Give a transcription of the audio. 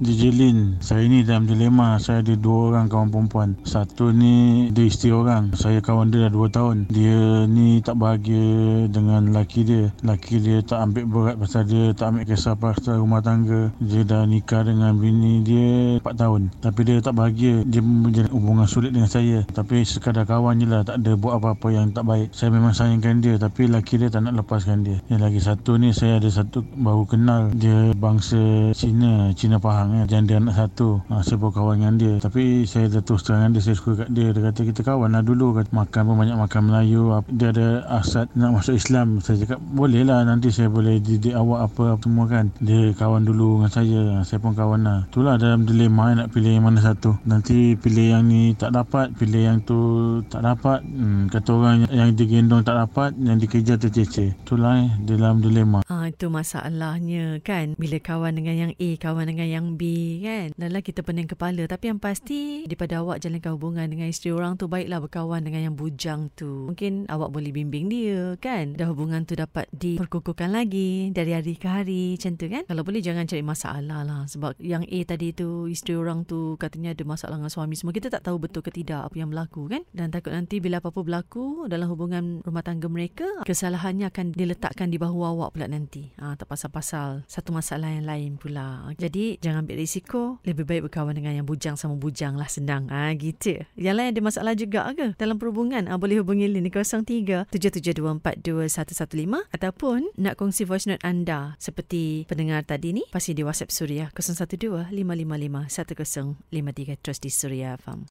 DJ Lin, saya ni dalam dilema. Saya ada dua orang kawan perempuan. Satu ni dia isteri orang. Saya kawan dia dah dua tahun. Dia ni tak bahagia dengan laki dia. Laki dia tak ambil berat pasal dia tak ambil kisah pasal rumah tangga. Dia dah nikah dengan bini dia 4 tahun. Tapi dia tak bahagia. Dia menjalin hubungan sulit dengan saya. Tapi sekadar kawan je lah. Tak ada buat apa-apa yang tak baik. Saya memang sayangkan dia. Tapi laki dia tak nak lepaskan dia. Yang lagi satu ni saya ada satu baru kenal. Dia bangsa Cina. Cina Pahang kan. Dan dia anak satu. Ha, baru kawan dengan dia. Tapi saya dah terus terang dia. Saya suka kat dia. Dia kata kita kawan lah dulu. Kata, makan pun banyak makan Melayu. Dia ada asat nak masuk Islam. Saya cakap boleh lah. Nanti saya boleh didik awak apa, apa semua kan. Dia kawan dulu dengan saya. Saya pun kawan lah. Itulah dalam dilema nak pilih yang mana satu. Nanti pilih yang ni tak dapat. Pilih yang tu tak dapat. Hmm, kata orang yang digendong tak dapat. Yang dikejar tercecer. Itulah eh, dalam dilema. Ha, itu masalahnya kan. Bila kawan dengan yang A, kawan dengan yang B kan. Lala kita pening kepala. Tapi yang pasti daripada awak jalankan hubungan dengan isteri orang tu baiklah berkawan dengan yang bujang tu. Mungkin awak boleh bimbing dia kan. Dah hubungan tu dapat diperkukuhkan lagi dari hari ke hari macam tu kan. Kalau boleh jangan cari masalah lah. Sebab yang A tadi tu isteri orang tu katanya ada masalah dengan suami semua. Kita tak tahu betul ke tidak apa yang berlaku kan. Dan takut nanti bila apa-apa berlaku dalam hubungan rumah tangga mereka, kesalahannya akan diletakkan di bahu awak pula nanti. Ha, tak pasal-pasal satu masalah yang lain pula. Jadi jangan ambil risiko. Lebih baik berkawan dengan yang bujang sama bujang lah senang. Ha, gitu. Yang lain ada masalah juga ke dalam perhubungan? Ha, boleh hubungi Lin 03 77242115 ataupun nak kongsi voice note anda seperti pendengar tadi ni pasti di WhatsApp Suria 012 555 1053 terus di Suria Farm.